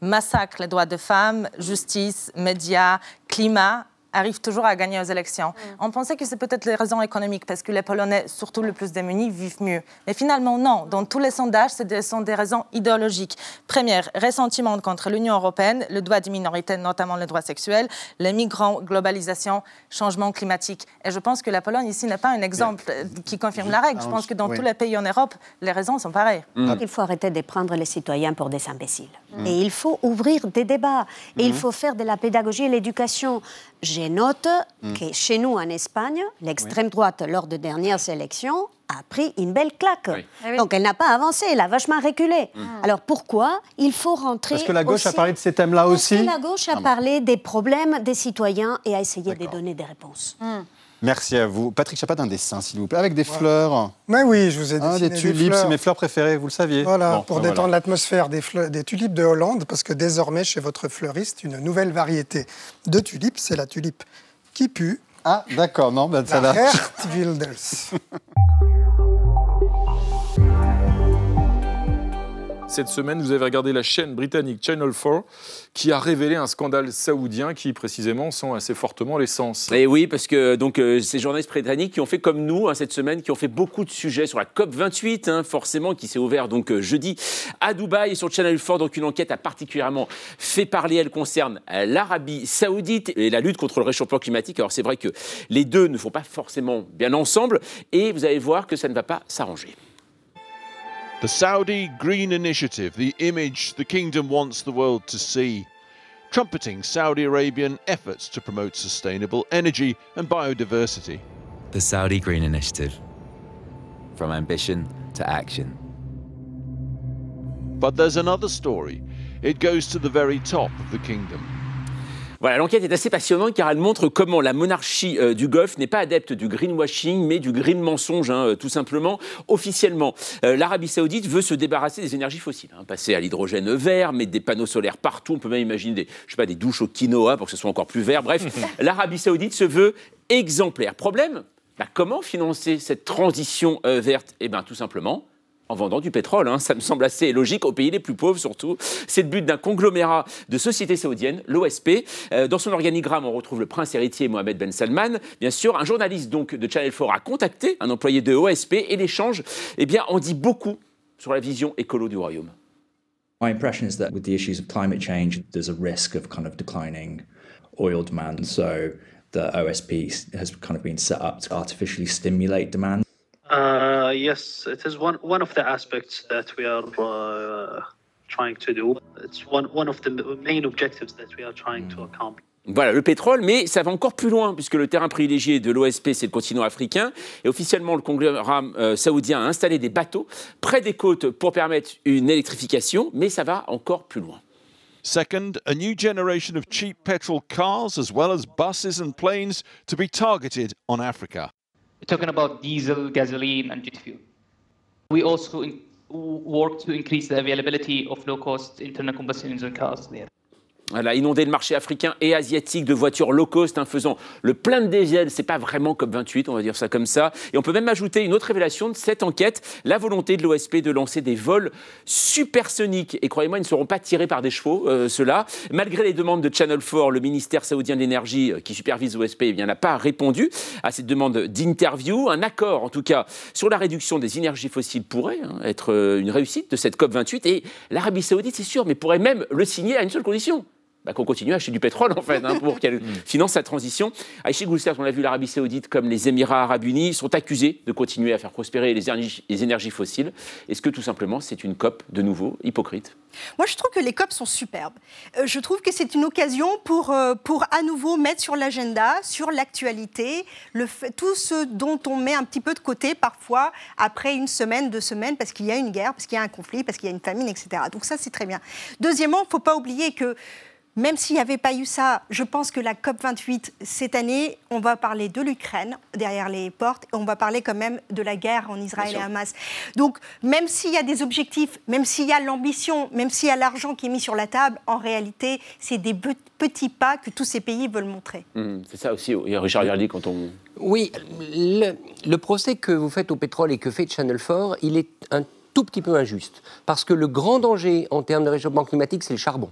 S5: massacre les droits de femmes, justice, médias, climat, arrive toujours à gagner aux élections. Mm. On pensait que c'est peut-être les raisons économiques, parce que les Polonais, surtout les plus démunis, vivent mieux. Mais finalement, non. Dans tous les sondages, ce sont des raisons idéologiques. Première, ressentiment contre l'Union européenne, le droit des minorités, notamment le droit sexuel, les migrants, globalisation, changement climatique. Et je pense que la Pologne ici n'est pas un exemple qui confirme la règle. Je pense que dans tous les pays en Europe, les raisons sont pareilles.
S14: Mm. Il faut arrêter de prendre les citoyens pour des imbéciles. Mm. Et il faut ouvrir des débats. Et il faut faire de la pédagogie et l'éducation. Je note mm. que chez nous, en Espagne, l'extrême droite, lors des dernières élections, a pris une belle claque. Eh Donc elle n'a pas avancé, elle a vachement reculé. Mm. Alors pourquoi il faut rentrer
S9: Parce que la gauche a parlé de ces thèmes-là aussi.
S14: Parce que la gauche a ah parlé des problèmes des citoyens et a essayé de donner des réponses.
S9: Mm. Merci à vous. Patrick Chapat, un dessin, s'il vous plaît, avec des fleurs.
S15: Mais oui, je vous ai dessiné
S9: ah, des tulipes, c'est mes fleurs préférées, vous le saviez.
S15: Voilà, pour ben détendre l'atmosphère des, des, tulipes de Hollande, parce que désormais, chez votre fleuriste, une nouvelle variété de tulipes, c'est la tulipe qui pue.
S9: Ah, d'accord, non, ben, ça
S15: va.
S1: cette semaine, vous avez regardé la chaîne britannique Channel 4 qui a révélé un scandale saoudien qui précisément sent assez fortement l'essence.
S6: Et oui, parce que donc euh, ces journalistes britanniques qui ont fait comme nous hein, cette semaine, qui ont fait beaucoup de sujets sur la COP 28, hein, forcément, qui s'est ouvert donc euh, jeudi à Dubaï sur Channel 4. Donc une enquête a particulièrement fait parler. Elle concerne euh, l'Arabie Saoudite et la lutte contre le réchauffement climatique. Alors c'est vrai que les deux ne font pas forcément bien ensemble, et vous allez voir que ça ne va pas s'arranger.
S20: The Saudi Green Initiative, the image the kingdom wants the world to see, trumpeting Saudi Arabian efforts to promote sustainable energy and biodiversity.
S21: The Saudi Green Initiative From ambition to action.
S20: But there's another story. It goes to the very top of the kingdom.
S6: Voilà, l'enquête est assez passionnante car elle montre comment la monarchie euh, du Golfe n'est pas adepte du greenwashing, mais du green mensonge, hein, tout simplement. Officiellement, euh, l'Arabie Saoudite veut se débarrasser des énergies fossiles, hein, passer à l'hydrogène vert, mettre des panneaux solaires partout. On peut même imaginer des, je sais pas, des douches au quinoa pour que ce soit encore plus vert. Bref, l'Arabie Saoudite se veut exemplaire. Problème? Bah, Comment financer cette transition euh, verte? Eh bien, tout simplement en vendant du pétrole. Hein. Ça me semble assez logique aux pays les plus pauvres surtout. C'est le but d'un conglomérat de sociétés saoudiennes, l'OSP. Euh, dans son organigramme, on retrouve le prince héritier Mohamed Ben Salman. Bien sûr, un journaliste donc de Channel 4 a contacté un employé de OSP et l'échange, eh bien, en dit beaucoup sur la vision écolo du royaume.
S22: My impression is that with the issues of climate change, there's a risk of kind of declining oil demand. So the OSP has kind of been set up to artificially stimulate demand.
S23: Uh, yes, it is one one of the aspects that we are uh, trying to do. It's one one of the main objectives that we are trying to accomplish.
S6: Voilà, le pétrole, mais ça va encore plus loin, puisque le terrain privilégié de l'OSP, c'est le continent africain. Et officiellement, le conglomérat euh, saoudien a installé des bateaux près des côtes pour permettre une électrification, mais ça va encore plus loin.
S20: Second, a new generation of cheap petrol cars, as well as buses and planes, to be targeted on Africa.
S24: We're talking about diesel, gasoline, and jet fuel. We also work to increase the availability of low-cost internal combustion engine cars there.
S6: Elle a inondé le marché africain et asiatique de voitures low cost, hein, faisant le plein de diesel. C'est pas vraiment comme 28, on va dire ça comme ça. Et on peut même ajouter une autre révélation de cette enquête la volonté de l'OSP de lancer des vols supersoniques. Et croyez-moi, ils ne seront pas tirés par des chevaux, euh, ceux-là. Malgré les demandes de Channel 4, le ministère saoudien de l'énergie, euh, qui supervise l'OSP, eh n'a pas répondu à cette demande d'interview. Un accord, en tout cas, sur la réduction des énergies fossiles pourrait hein, être euh, une réussite de cette COP 28. Et l'Arabie saoudite, c'est sûr, mais pourrait même le signer à une seule condition bah, qu'on continue à acheter du pétrole, en fait, hein, pour qu'elle finance sa transition. Aïchi Goulster, on l'a vu, l'Arabie Saoudite comme les Émirats Arabes Unis sont accusés de continuer à faire prospérer les énergies, les énergies fossiles. Est-ce que tout simplement c'est une COP de nouveau hypocrite?
S18: Moi, je trouve que les COP sont superbes. Euh, je trouve que c'est une occasion pour, euh, pour à nouveau mettre sur l'agenda, sur l'actualité, tout ce dont on met un petit peu de côté parfois après une semaine, deux semaines, parce qu'il y a une guerre, parce qu'il y a un conflit, parce qu'il y a une famine, etc. Donc ça, c'est très bien. Deuxièmement, il ne faut pas oublier que même s'il n'y avait pas eu ça, je pense que la COP28, cette année, on va parler de l'Ukraine derrière les portes et on va parler quand même de la guerre en Israël et Hamas. Donc, même s'il y a des objectifs, même s'il y a l'ambition, même s'il y a l'argent qui est mis sur la table, en réalité, c'est des petits pas que tous ces pays veulent montrer.
S6: Mmh, c'est ça aussi, il y a Richard Gardy quand on...
S4: Oui, le, le procès que vous faites au pétrole et que fait Channel 4, il est un tout petit peu injuste. Parce que le grand danger en termes de réchauffement climatique, c'est le charbon.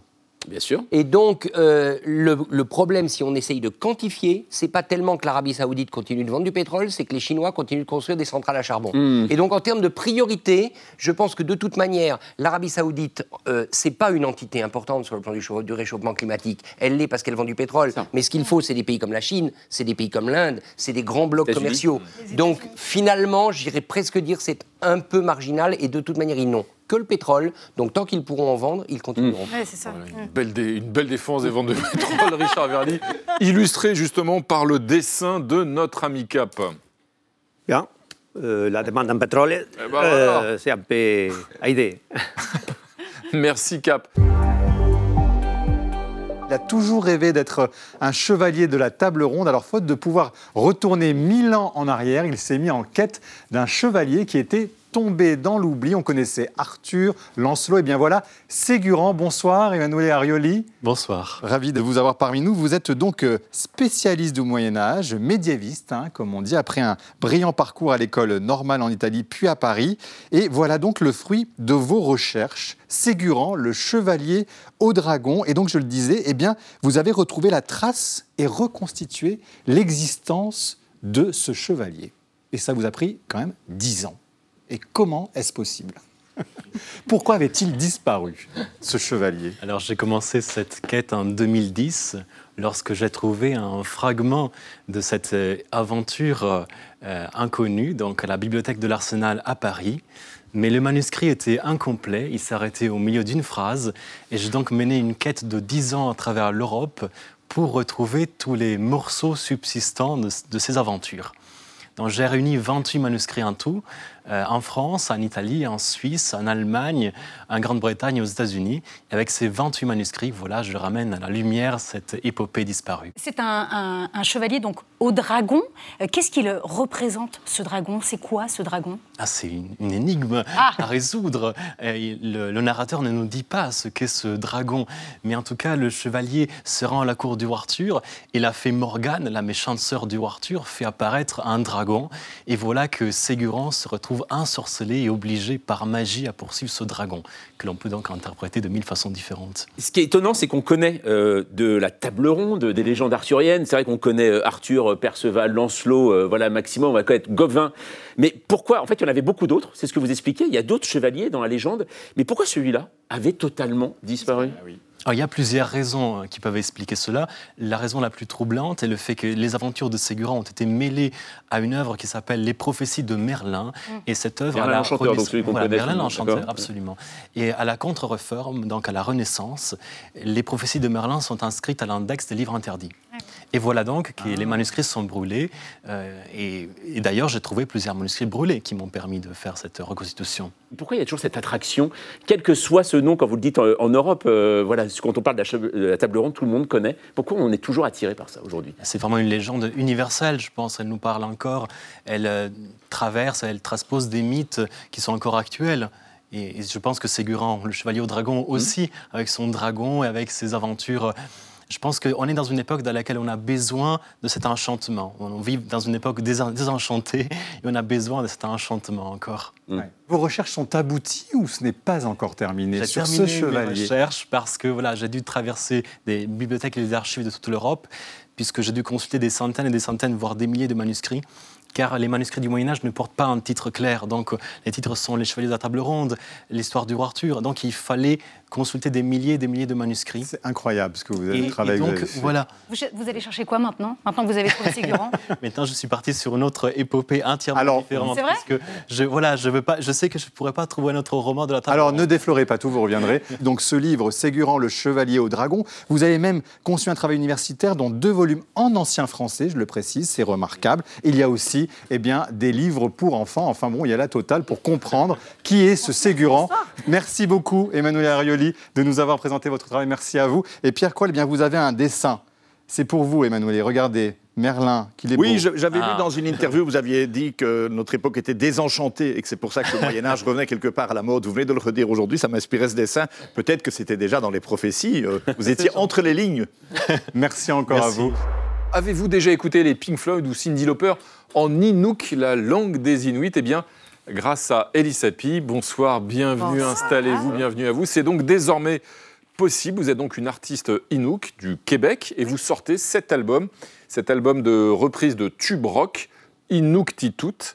S6: Bien sûr.
S4: Et donc, euh, le, problème, si on essaye de quantifier, c'est pas tellement que l'Arabie Saoudite continue de vendre du pétrole, c'est que les Chinois continuent de construire des centrales à charbon. Hmm. Et donc, en termes de priorité, je pense que de toute manière, l'Arabie Saoudite, euh, c'est pas une entité importante sur le plan du, du réchauffement climatique. Elle l'est parce qu'elle vend du pétrole. Mais ce qu'il faut, c'est des pays comme la Chine, c'est des pays comme l'Inde, c'est des grands blocs commerciaux. Donc, finalement, j'irais presque dire c'est un peu marginal et de toute manière, ils n'ont que le pétrole. Donc tant qu'ils pourront en vendre, ils continueront.
S2: Mmh. c'est ça.
S1: une, belle une, belle défense des ventes de pétrole, Richard Verdi, illustré justement par le dessin de notre ami Cap.
S25: Bien. Euh, la demande en pétrole, eh ben euh, c'est un peu aidé.
S1: Merci Cap.
S9: Il a toujours rêvé d'être un chevalier de la table ronde. Alors, faute de pouvoir retourner mille ans en arrière, il s'est mis en quête d'un chevalier qui était tombé dans l'oubli. On connaissait Arthur, Lancelot, et bien voilà, Ségurant. Bonsoir, Emmanuel Arioli.
S26: Bonsoir.
S9: Ravi de vous avoir parmi nous. Vous êtes donc euh, spécialiste du Moyen-Âge, médiéviste, hein, comme on dit, après un brillant parcours à l'école normale en Italie, puis à Paris. Et voilà donc le fruit de vos recherches. Ségurant, le chevalier au dragon. Et donc, je le disais, eh bien, vous avez retrouvé la trace et reconstitué l'existence de ce chevalier. Et ça vous a pris quand même dix ans. Et comment est-ce possible Pourquoi avait-il disparu, ce chevalier
S26: Alors j'ai commencé cette quête en 2010, lorsque j'ai trouvé un fragment de cette euh, aventure euh, inconnue, donc à la bibliothèque de l'Arsenal à Paris. Mais le manuscrit était incomplet, il s'arrêtait au milieu d'une phrase, et j'ai donc mené une quête de dix ans à travers l'Europe pour retrouver tous les morceaux subsistants de, de ces aventures. Donc j'ai réuni 28 manuscrits en tout, euh, en France, en Italie, en Suisse, en Allemagne, en Grande-Bretagne, aux États-Unis. Avec ces 28 manuscrits, voilà, je ramène à la lumière cette épopée disparue.
S2: C'est un, chevalier donc au dragon. Euh, qu'est-ce qu'il représente ce dragon? C'est quoi ce dragon?
S26: Ah, C'est une, énigme ah. à résoudre. Le, le, narrateur ne nous dit pas ce qu'est ce dragon, mais en tout cas, le chevalier se rend à la cour du Arthur et la fée Morgane, la méchante sœur du Arthur, fait apparaître un dragon. Et voilà que Ségurant se retrouve ensorcelé et obligé par magie à poursuivre ce dragon, que l'on peut donc interpréter de mille façons différentes.
S6: Ce qui est étonnant, c'est qu'on connaît euh, de la table ronde, des légendes arthuriennes. C'est vrai qu'on connaît euh, Arthur, euh, Perceval, Lancelot, voilà, Maximum, on va connaître Gauvin. Mais pourquoi En fait, il y en avait beaucoup d'autres, c'est ce que vous expliquez. Il y a d'autres chevaliers dans la légende. Mais pourquoi celui-là avait totalement disparu?
S26: Ah oui il y a plusieurs raisons euh, qui peuvent expliquer cela. La raison la plus troublante est le fait que les aventures de Ségura ont été mêlées à une œuvre qui s'appelle Les prophéties de Merlin. Mm. Et cette œuvre.
S6: Merlin l'enchanteur, donc celui qu'on
S26: voilà, Merlin l'enchanteur, absolument. Et à la contre-réforme, donc à la Renaissance, les prophéties de Merlin sont inscrites à l'index des livres interdits. Et voilà donc que les ah. manuscrits sont brûlés. Euh, et, d'ailleurs, j'ai trouvé plusieurs manuscrits brûlés qui m'ont permis de faire cette reconstitution.
S6: Pourquoi il y a toujours cette attraction, quel que soit ce nom, quand vous le dites en, Europe, euh, voilà, quand on parle de la, table ronde, tout le monde connaît. Pourquoi on est toujours attiré par ça aujourd'hui?
S26: C'est vraiment une légende universelle, je pense. Elle nous parle encore. Elle euh, traverse, elle transpose des mythes qui sont encore actuels. Et, je pense que Ségurant, le chevalier au dragon mmh. aussi, avec son dragon et avec ses aventures je pense qu'on est dans une époque dans laquelle on a besoin de cet enchantement. On vit dans une époque désenchantée et on a besoin de cet enchantement encore.
S9: Mm. Vos recherches sont abouties ou ce n'est pas encore terminé sur ce chevalier
S26: J'ai recherches parce que voilà, j'ai dû traverser des bibliothèques et des archives de toute l'Europe puisque j'ai dû consulter des centaines et des centaines, voire des milliers de manuscrits car les manuscrits du Moyen Âge ne portent pas un titre clair. Donc les titres sont Les Chevaliers de la Table Ronde, l'histoire du roi Arthur. Donc il fallait consulter des milliers et des milliers de manuscrits.
S9: C'est incroyable ce que vous avez travaillé.
S26: donc voilà.
S2: Vous, allez chercher quoi maintenant Maintenant que vous avez trouvé Ségurant
S26: Maintenant je suis parti sur une autre épopée entièrement Alors, différente.
S2: C'est vrai?
S26: que je, voilà, je, veux pas, je sais que je ne pourrais pas trouver un autre roman de la table
S9: Alors ne déflorez pas tout, vous reviendrez. donc ce livre, Ségurant, le chevalier au dragon, vous avez même conçu un travail universitaire dont deux volumes en ancien français, je le précise, c'est remarquable. Il y a aussi eh bien, des livres pour enfants. Enfin bon, il y a la totale pour comprendre qui est ce Ségurant. Merci beaucoup, Emmanuel Arioli, de nous avoir présenté votre travail. Merci à vous. Et Pierre Coll, eh bien, vous avez un dessin. C'est pour vous, Emmanuel. Regardez, Merlin, qu'il est
S27: oui, j'avais lu ah. dans une interview, vous aviez dit que notre époque était désenchantée et que c'est pour ça que le Moyen Âge revenait quelque part à la mode. Vous venez de le redire aujourd'hui, ça m'inspirait ce dessin. Peut-être que c'était déjà dans les prophéties. Euh, vous étiez entre les lignes.
S9: Merci encore à vous.
S1: Avez-vous déjà écouté les Pink Floyd ou Cindy Lauper en Inuk, la langue des Inuits? Eh bien, grâce à Elisapi. Bonsoir, bienvenue, installez-vous, bienvenue à vous. C'est donc désormais possible. Vous êtes donc une artiste Inuk du Québec et vous sortez cet album, cet album de reprise de tube rock, Inuktitut.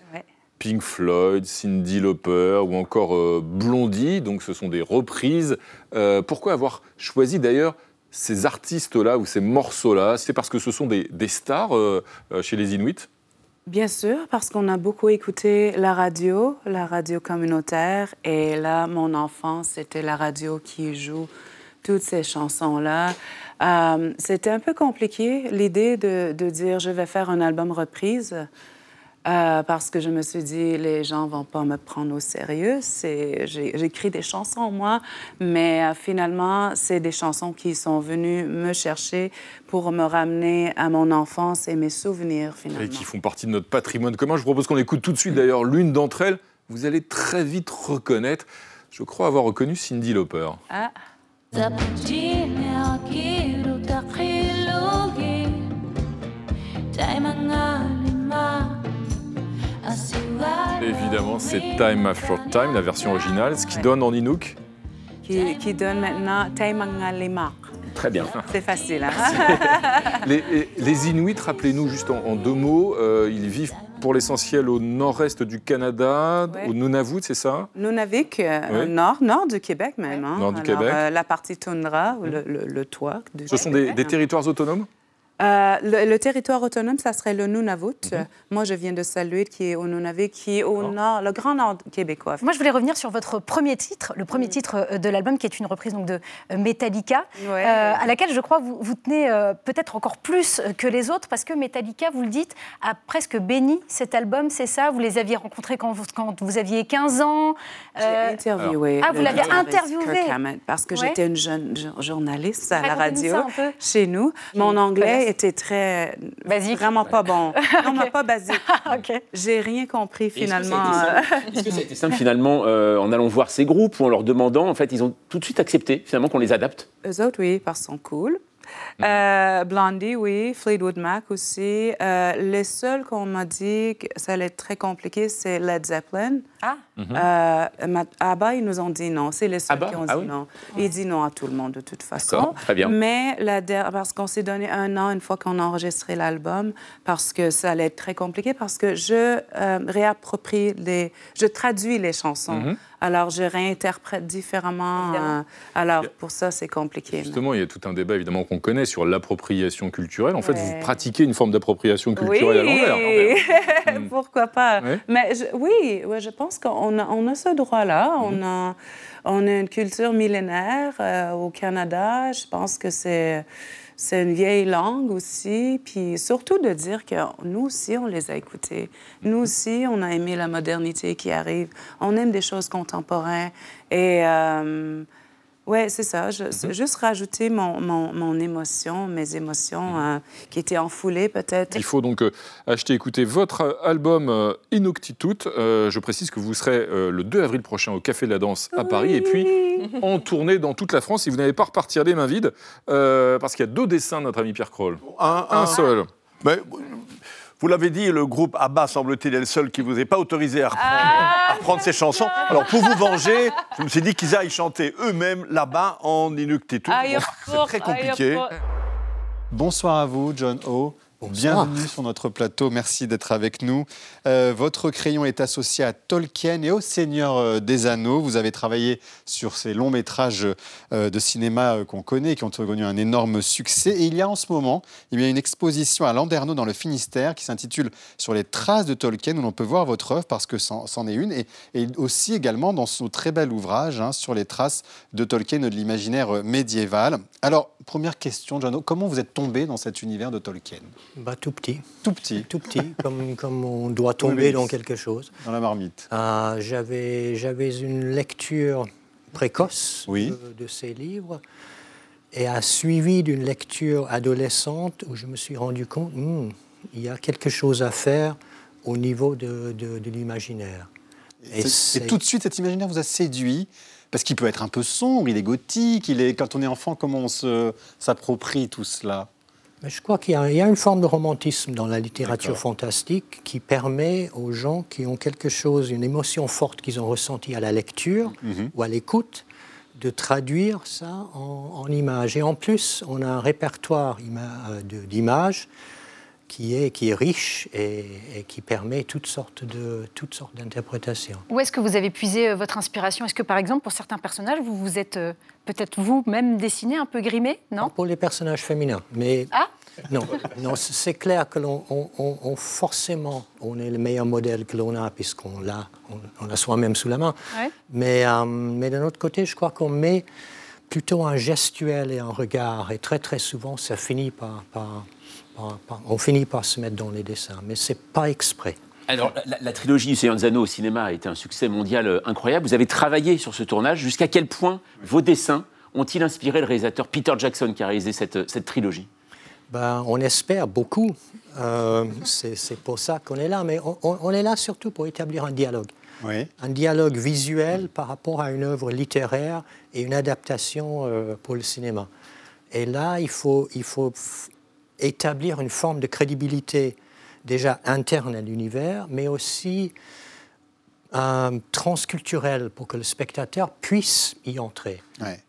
S1: Pink Floyd, Cindy Lauper ou encore euh, Blondie, donc ce sont des reprises. Euh, pourquoi avoir choisi d'ailleurs ces artistes-là ou ces morceaux-là C'est parce que ce sont des, stars euh, chez les Inuits?
S28: Bien sûr, parce qu'on a beaucoup écouté la radio, la radio communautaire, et là, mon enfant, c'était la radio qui joue toutes ces chansons-là. Euh, c'était un peu compliqué, l'idée de, de, dire je vais faire un album reprise. Euh, parce que je me suis dit, les gens vont pas me prendre au sérieux. J'écris des chansons, moi, mais euh, finalement, c'est des chansons qui sont venues me chercher pour me ramener à mon enfance et mes souvenirs, finalement.
S1: Et qui font partie de notre patrimoine commun. Je vous propose qu'on écoute tout de suite, d'ailleurs, l'une d'entre elles, vous allez très vite reconnaître, je crois avoir reconnu Cindy Lauper. Ah. Évidemment, c'est Time After Time, la version originale, ce qui donne en Inuk
S28: qui, donne maintenant Lima.
S6: Très bien.
S28: C'est facile. Hein?
S1: les, Inuits, rappelez-nous juste en, deux mots, euh, ils vivent pour l'essentiel au nord-est du Canada, au Nunavut, c'est ça?
S28: Nunavik, euh, nord, nord du Québec même. Hein.
S1: Nord du Québec. Euh,
S28: la partie toundra, le, le, toit.
S1: Ce sont des, des territoires autonomes?
S28: Euh, le, territoire autonome, ça serait le Nunavut. Mhm. Moi, je viens de Saluet, qui est au Nunavut, qui est au nord, le grand nord québécois.
S2: Moi, je voulais revenir sur votre premier titre, le premier titre euh, de l'album, qui est une reprise donc, de euh, Metallica, à laquelle je crois vous, vous tenez peut-être encore plus que les autres, parce que Metallica, vous le dites, a presque béni cet album, c'est ça? Vous les aviez rencontrés quand vous, quand vous aviez 15 ans
S28: J'ai interviewé.
S2: Ah, vous l'avez interviewé
S28: Parce que j'étais une jeune journaliste à la radio chez nous. Mon anglais était très.
S2: Basique.
S28: Vraiment pas bon. Non, pas basique. J'ai rien compris finalement.
S6: Est-ce que ça a été simple, finalement euh, en allant voir ces groupes ou en leur demandant En fait, ils ont tout de suite accepté finalement qu'on les adapte?
S28: Eux autres, oui, parce qu'ils sont cool. Euh, Blondie, oui. Fleetwood Mac aussi. Euh, les seuls qu'on m'a dit que ça allait être très compliqué, c'est Led Zeppelin.
S2: Ah.
S28: Euh, Abba, ils nous ont dit non. C'est les seuls qui ont ah dit non. Il dit non à tout le monde de toute façon.
S6: Très bien.
S28: Mais la parce qu'on s'est donné un an une fois qu'on a enregistré l'album, parce que ça allait être très compliqué, parce que je réapproprie les, je traduis les chansons. Mhm. Alors, je réinterprète différemment. Euh, alors, pour ça, c'est compliqué.
S1: Justement, il y a tout un débat, évidemment, qu'on connaît sur l'appropriation culturelle. En fait, vous pratiquez une forme d'appropriation culturelle
S28: oui.
S1: à
S28: l'envers. Pourquoi pas? Mais oui, je pense qu'on a, on a ce droit-là. On, mhm. a, on a une culture millénaire euh, au Canada. Je pense que c'est c'est une vieille langue aussi, puis surtout de dire que nous aussi, on les a écoutés. Nous aussi, on a aimé la modernité qui arrive. On aime des choses contemporaines. Et euh, oui, c'est ça. Je, mhm. Juste rajouter mon, mon, émotion, mes émotions mhm. euh, qui étaient enfoulées peut-être.
S1: Il faut donc euh, acheter, écouter votre album euh, je précise que vous serez le 2 avril prochain au Café de la Danse à Paris et puis en tournée dans toute la France si vous n'allez pas repartir les mains vides parce qu'il y a deux dessins de notre ami Pierre Kroll. Un, seul.
S27: Vous l'avez dit, le groupe ABBA, semble-t-il, est le seul qui vous ait pas autorisé à reprendre, ses chansons. Alors, pour vous venger, je me suis dit qu'ils aillent chanter eux-mêmes là-bas en Inuktitut. c'est très compliqué.
S9: Bonsoir à vous, John O. Bienvenue sur notre plateau, merci d'être avec nous. Euh, votre crayon est associé à Tolkien et au Seigneur euh, des Anneaux. Vous avez travaillé sur ces longs métrages euh, de cinéma qu'on connaît, qui ont connu un énorme succès. Et il y a en ce moment il y a une exposition à Landerneau dans le Finistère qui s'intitule Sur les traces de Tolkien, où l'on peut voir votre œuvre parce que c'en est une, et, aussi également dans son très bel ouvrage hein, sur les traces de Tolkien et de l'imaginaire médiéval. Alors, première question, John, comment vous êtes tombé dans cet univers de Tolkien?
S29: Bah, Tout petit.
S9: Tout petit.
S29: Tout petit, comme, comme on doit tomber dans quelque chose.
S9: Dans la marmite.
S29: Ah, j'avais, j'avais une lecture précoce de, ces livres et a suivi d'une lecture adolescente où je me suis rendu compte hmm, il y a quelque chose à faire au niveau de, de, l'imaginaire.
S9: Et, et, tout de suite, cet imaginaire vous a séduit? Parce qu'il peut être un peu sombre, il est gothique, il est quand on est enfant, comment on s'approprie tout cela?
S29: Mais je crois qu'il y, a une forme de romantisme dans la littérature fantastique qui permet aux gens qui ont quelque chose, une émotion forte qu'ils ont ressentie à la lecture mhm. ou à l'écoute, de traduire ça en, images. Et en plus, on a un répertoire euh, d'images qui est, qui est riche et, qui permet toutes sortes, de, toutes sortes d'interprétations.
S2: Où est-ce que vous avez puisé euh, votre inspiration? Est-ce que, par exemple, pour certains personnages, vous vous êtes euh, peut-être vous-même dessiné, un peu grimé, non?
S29: Pour les personnages féminins, mais...
S2: Ah?
S29: non, non c'est clair que l'on on, forcément, on est le meilleur modèle que l'on a puisqu'on l'a, on, l'a soi-même sous la main. Mais, euh, mais d'un autre côté, je crois qu'on met plutôt un gestuel et un regard, et très très souvent, ça finit par on finit par se mettre dans les dessins, mais c'est pas exprès.
S6: Alors, la, trilogie Seigneur des au cinéma a été un succès mondial euh, incroyable. Vous avez travaillé sur ce tournage. Jusqu'à quel point vos dessins ont-ils inspiré le réalisateur Peter Jackson qui a réalisé cette, cette trilogie?
S29: Ben, On espère beaucoup. Euh, c'est pour ça qu'on est là. Mais on, est là surtout pour établir un dialogue. Un dialogue visuel par rapport à une œuvre littéraire et une adaptation euh, pour le cinéma. Et là, il faut, il faut établir une forme de crédibilité déjà interne à l'univers, mais aussi euh, transculturelle pour que le spectateur puisse y entrer.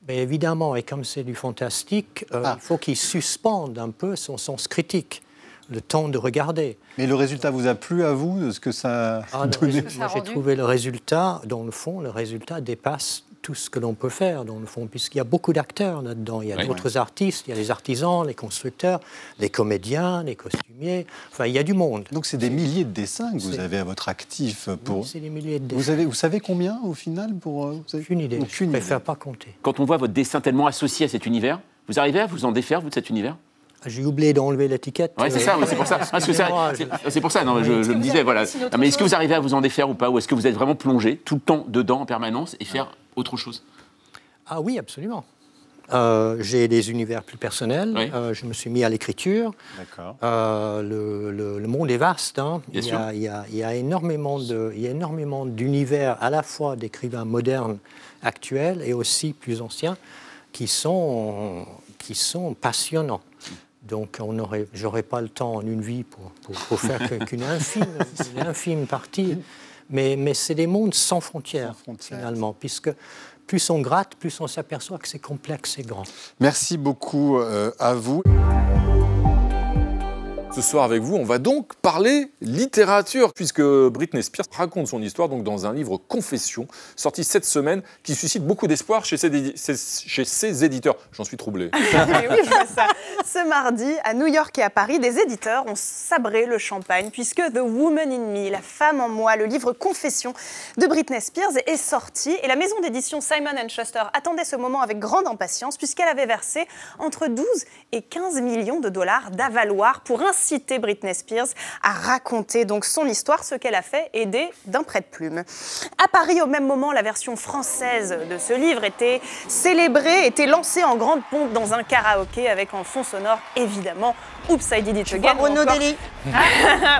S29: Mais évidemment, et comme c'est du fantastique, euh, ah. il faut qu'il suspende un peu son sens critique le temps de regarder.
S9: Mais le résultat vous a plu à vous de ce que ça
S29: a donné Moi, j'ai trouvé le résultat, dans le fond, le résultat dépasse tout ce que l'on peut faire, dans le fond, puisqu'il y a beaucoup d'acteurs là-dedans. Il y a d'autres artistes, il y a les artisans, les constructeurs, les comédiens, les costumiers. Enfin, il y a du monde.
S9: Donc, c'est des milliers de dessins que vous avez à votre actif pour.
S29: c'est des milliers de dessins.
S9: Vous, avez, vous savez combien au final pour
S29: euh, vous avez... Une idée. je ne préfère pas compter.
S6: Quand on voit votre dessin tellement associé à cet univers, vous arrivez à vous en défaire, vous, de cet univers?
S29: Ah, j'ai oublié d'enlever l'étiquette.
S6: Oui, c'est ça, c'est pour ça. c'est pour ça, non, je, me disais, voilà. mais est-ce que vous arrivez à vous en défaire ou pas? Ou est-ce que vous êtes vraiment plongé tout le temps dedans en permanence et faire autre chose
S29: Ah oui, absolument. Euh, j'ai des univers plus personnels. Euh, je me suis mis à l'écriture. Euh, le, le, monde est vaste. Hein. il, y a, il, y a, il, y a, énormément de, il y a énormément d'univers à la fois d'écrivains modernes actuels et aussi plus anciens qui sont, qui sont passionnants. Donc, je n'aurai pas le temps en une vie pour, pour, faire qu'une infime, infime partie. Mais, mais c'est des mondes sans frontières, finalement, puisque plus on gratte, plus on s'aperçoit que c'est complexe et grand.
S9: Merci beaucoup euh, à vous.
S1: Ce soir avec vous, on va donc parler littérature, puisque Britney Spears raconte son histoire donc dans un livre Confession, sorti cette semaine, qui suscite beaucoup d'espoir chez, ses, éditeurs. J'en suis troublé.
S30: Ce mardi, à New York et à Paris, des éditeurs ont sabré le champagne, puisque The Woman in Me, la femme en moi, le livre Confession de Britney Spears, est sorti. Et la maison d'édition Simon Schuster attendait ce moment avec grande impatience, puisqu'elle avait versé entre 12 et 15 millions de dollars d'avaloir pour un Britney Spears à raconter donc son histoire, ce qu'elle a fait, aidée d'un prête-plume. À Paris, au même moment, la version française de ce livre était célébrée, était lancée en grande pompe dans un karaoké avec en fond sonore évidemment Oops, I Did It Again.
S18: Renaud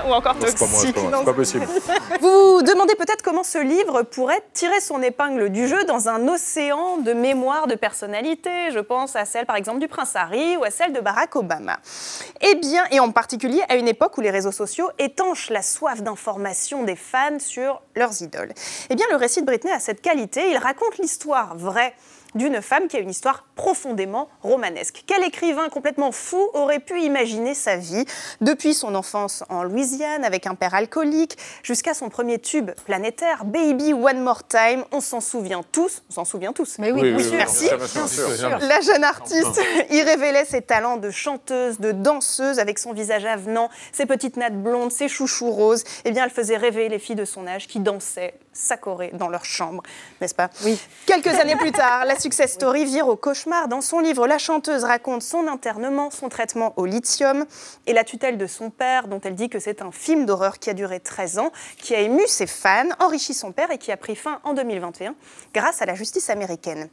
S30: ou encore
S1: Toxic. C'est pas, possible.
S30: Vous vous demandez peut-être comment ce livre pourrait tirer son épingle du jeu dans un océan de mémoire de personnalités. Je pense à celle par exemple du prince Harry ou à celle de Barack Obama. Eh bien, et en particulier à une époque où les réseaux sociaux étanchent la soif d'information des fans sur leurs idoles. Eh bien, le récit de Britney a cette qualité. Il raconte l'histoire vraie d'une femme qui a une histoire profondément romanesque. Quel écrivain complètement fou aurait pu imaginer sa vie depuis son enfance en Louisiane avec un père alcoolique jusqu'à son premier tube planétaire, Baby One More Time. On s'en souvient tous. On s'en souvient tous.
S2: Mais oui,
S30: Merci. La jeune artiste y révélait ses talents de chanteuse, de danseuse avec son visage avenant, ses petites nattes blondes, ses chouchous roses. Eh bien, elle faisait rêver les filles de son âge qui dansaient s'accorer dans leur chambre, n'est-ce pas
S2: Oui.
S30: Quelques années plus tard, la success story vire au cauchemar. Dans son livre, la chanteuse raconte son internement, son traitement au lithium et la tutelle de son père, dont elle dit que c'est un film d'horreur qui a duré 13 ans, qui a ému ses fans, enrichi son père et qui a pris fin en 2021 grâce à la justice américaine.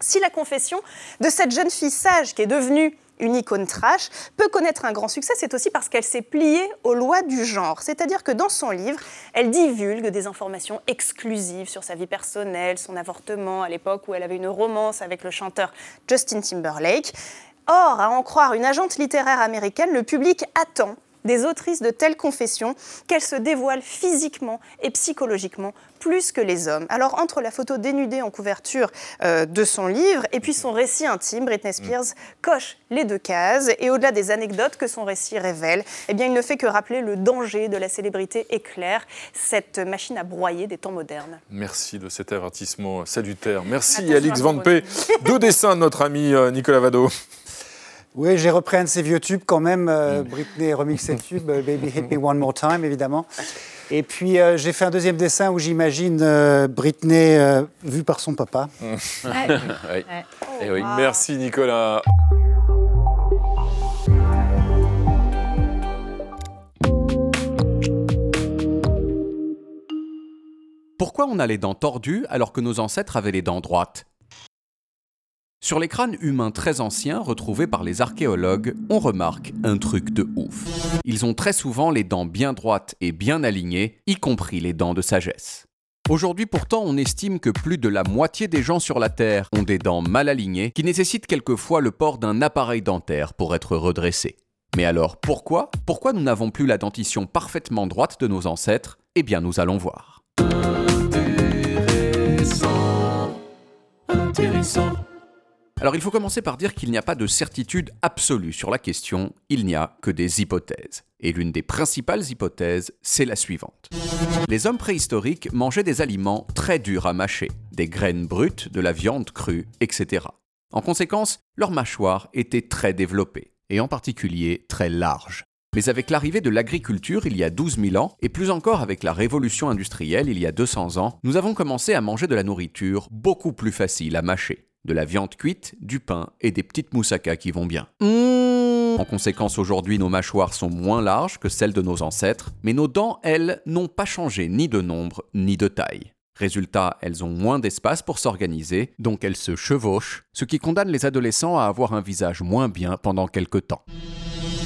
S30: Si la confession de cette jeune fille sage qui est devenue une icône trash, peut connaître un grand succès, c'est aussi parce qu'elle s'est pliée aux lois du genre. C'est-à-dire que dans son livre, elle divulgue des informations exclusives sur sa vie personnelle, son avortement à l'époque où elle avait une romance avec le chanteur Justin Timberlake. Or, à en croire une agente littéraire américaine, le public attend des autrices de telles confessions qu'elles se dévoilent physiquement et psychologiquement plus que les hommes. Alors entre la photo dénudée en couverture euh, de son livre et puis son récit intime, Britney mm. Spears coche les deux cases et au-delà des anecdotes que son récit révèle, eh bien il ne fait que rappeler le danger de la célébrité éclair, cette machine à broyer des temps modernes.
S1: Merci de cet avertissement salutaire. Merci Alix Van P. Deux dessins de notre ami euh, Nicolas Vado.
S31: Oui, j'ai repris un de ses vieux tubes quand même. Euh, mm. Britney remix ses tubes, euh, Baby Hit Me One More Time, évidemment. Et puis euh, j'ai fait un deuxième dessin où j'imagine Britney vue par son papa.
S1: Oui. Eh oui. Merci Nicolas.
S32: Pourquoi on a les dents tordues alors que nos ancêtres avaient les dents droites?
S33: Sur les crânes humains très anciens retrouvés par les archéologues, on remarque un truc de ouf. Ils ont très souvent les dents bien droites et bien alignées, y compris les dents de sagesse. Aujourd'hui pourtant, on estime que plus de la moitié des gens sur la Terre ont des dents mal alignées qui nécessitent quelquefois le port d'un appareil dentaire pour être redressés. Mais alors pourquoi? Pourquoi nous n'avons plus la dentition parfaitement droite de nos ancêtres? Eh bien nous allons voir. Alors il faut commencer par dire qu'il n'y a pas de certitude absolue sur la question, il n'y a que des hypothèses. Et l'une des principales hypothèses, c'est la suivante. Les hommes préhistoriques mangeaient des aliments très durs à mâcher, des graines brutes, de la viande crue, etc. En conséquence, leur mâchoire était très développée, et en particulier très large. Mais avec l'arrivée de l'agriculture il y a 12 000 ans, et plus encore avec la révolution industrielle il y a 200 ans, nous avons commencé à manger de la nourriture beaucoup plus facile à mâcher de la viande cuite, du pain et des petites moussaka qui vont bien. Mmh. En conséquence, aujourd'hui, nos mâchoires sont moins larges que celles de nos ancêtres, mais nos dents, elles, n'ont pas changé ni de nombre ni de taille. Résultat, elles ont moins d'espace pour s'organiser, donc elles se chevauchent, ce qui condamne les adolescents à avoir un visage moins bien pendant quelque temps.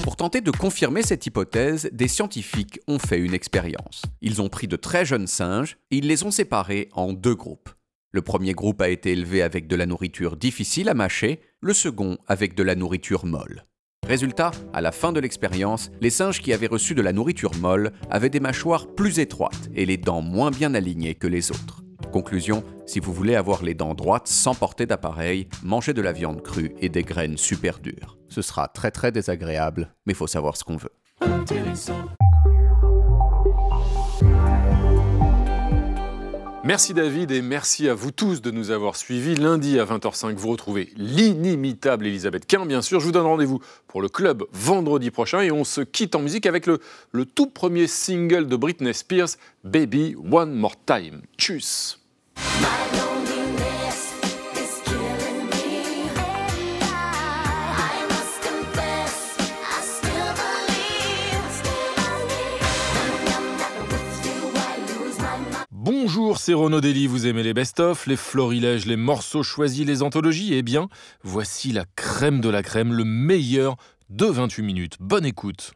S33: Pour tenter de confirmer cette hypothèse, des scientifiques ont fait une expérience. Ils ont pris de très jeunes singes et ils les ont séparés en deux groupes. Le premier groupe a été élevé avec de la nourriture difficile à mâcher, le second avec de la nourriture molle. Résultat, à la fin de l'expérience, les singes qui avaient reçu de la nourriture molle avaient des mâchoires plus étroites et les dents moins bien alignées que les autres. Conclusion, si vous voulez avoir les dents droites sans porter d'appareil, mangez de la viande crue et des graines super dures. Ce sera très très désagréable, mais faut savoir ce qu'on veut.
S1: Merci David et merci à vous tous de nous avoir suivis. Lundi à 20h05, vous retrouvez l'inimitable Elisabeth Quint, bien sûr. Je vous donne rendez-vous pour le club vendredi prochain et on se quitte en musique avec le, le tout premier single de Britney Spears, Baby One More Time. Tchuss Bonjour, c'est Renaud vous aimez les best-of, les florilèges, les morceaux choisis, les anthologies Eh bien, voici la crème de la crème, le meilleur de 28 minutes. Bonne écoute